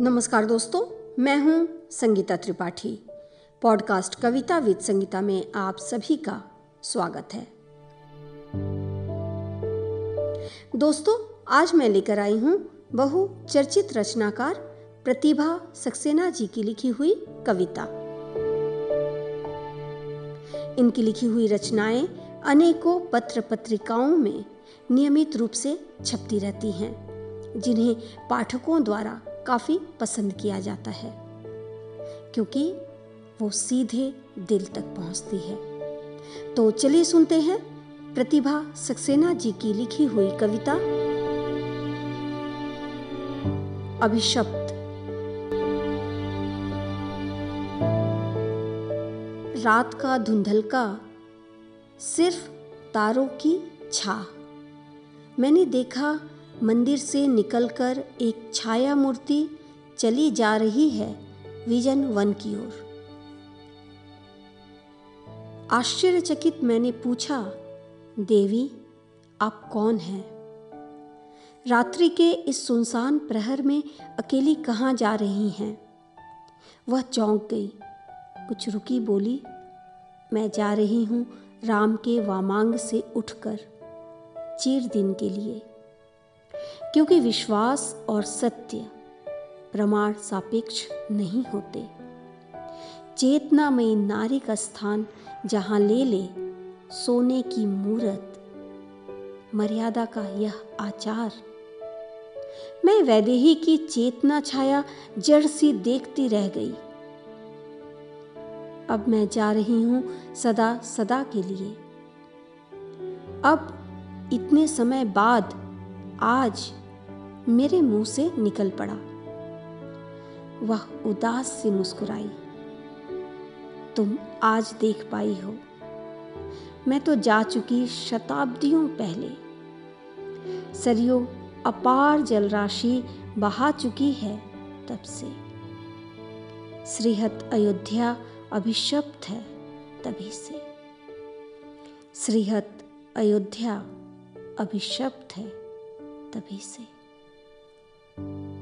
नमस्कार दोस्तों, मैं हूँ संगीता त्रिपाठी। पॉडकास्ट कविता विद संगीता में आप सभी का स्वागत है। दोस्तों, आज मैं लेकर आई हूँ बहु चर्चित रचनाकार प्रतिभा सक्सेना जी की लिखी हुई कविता। इनकी लिखी हुई रचनाएँ अनेकों पत्र पत्रिकाओं में नियमित रूप से छपती रहती हैं, जिन्हें पाठकों द्वारा काफ़ी पसंद किया जाता है, क्योंकि वो सीधे दिल तक पहुँचती है। तो चलिए सुनते हैं प्रतिभा सक्सेना जी की लिखी हुई कविता। अभिशप्त। रात का धुंधलका सिर्फ़ तारों की छा। मैंने देखा मंदिर से निकलकर एक छाया मूर्ति चली जा रही है विजन वन की ओर। आश्चर्यचकित मैंने पूछा, देवी, आप कौन हैं? रात्रि के इस सुनसान प्रहर में अकेली कहाँ जा रही हैं? वह चौंक गई। कुछ रुकी बोली, मैं जा रही हूँ राम के वामांग से उठकर चीर दिन के लिए। क्योंकि विश्वास और सत्य प्रमाण सापेक्ष नहीं होते। चेतनामयी नारी का स्थान जहाँ ले ले, सोने की मूरत। मर्यादा का यह आचार। मैं वैदेही की चेतना छाया जड़ सी देखती रह गई। अब मैं जा रही हूँ सदा सदा के लिए। अब इतने समय बाद, आज मेरे मुँह से निकल पड़ा। वह उदास से मुस्कुराई। तुम आज देख पाई हो। मैं तो जा चुकी शताब्दियों पहले। सरयो अपार जलराशि बहा चुकी है तब से। श्रीहत अयोध्या अभिशप्त है तभी से। श्रीहत अयोध्या अभिशप्त है तभी से। Música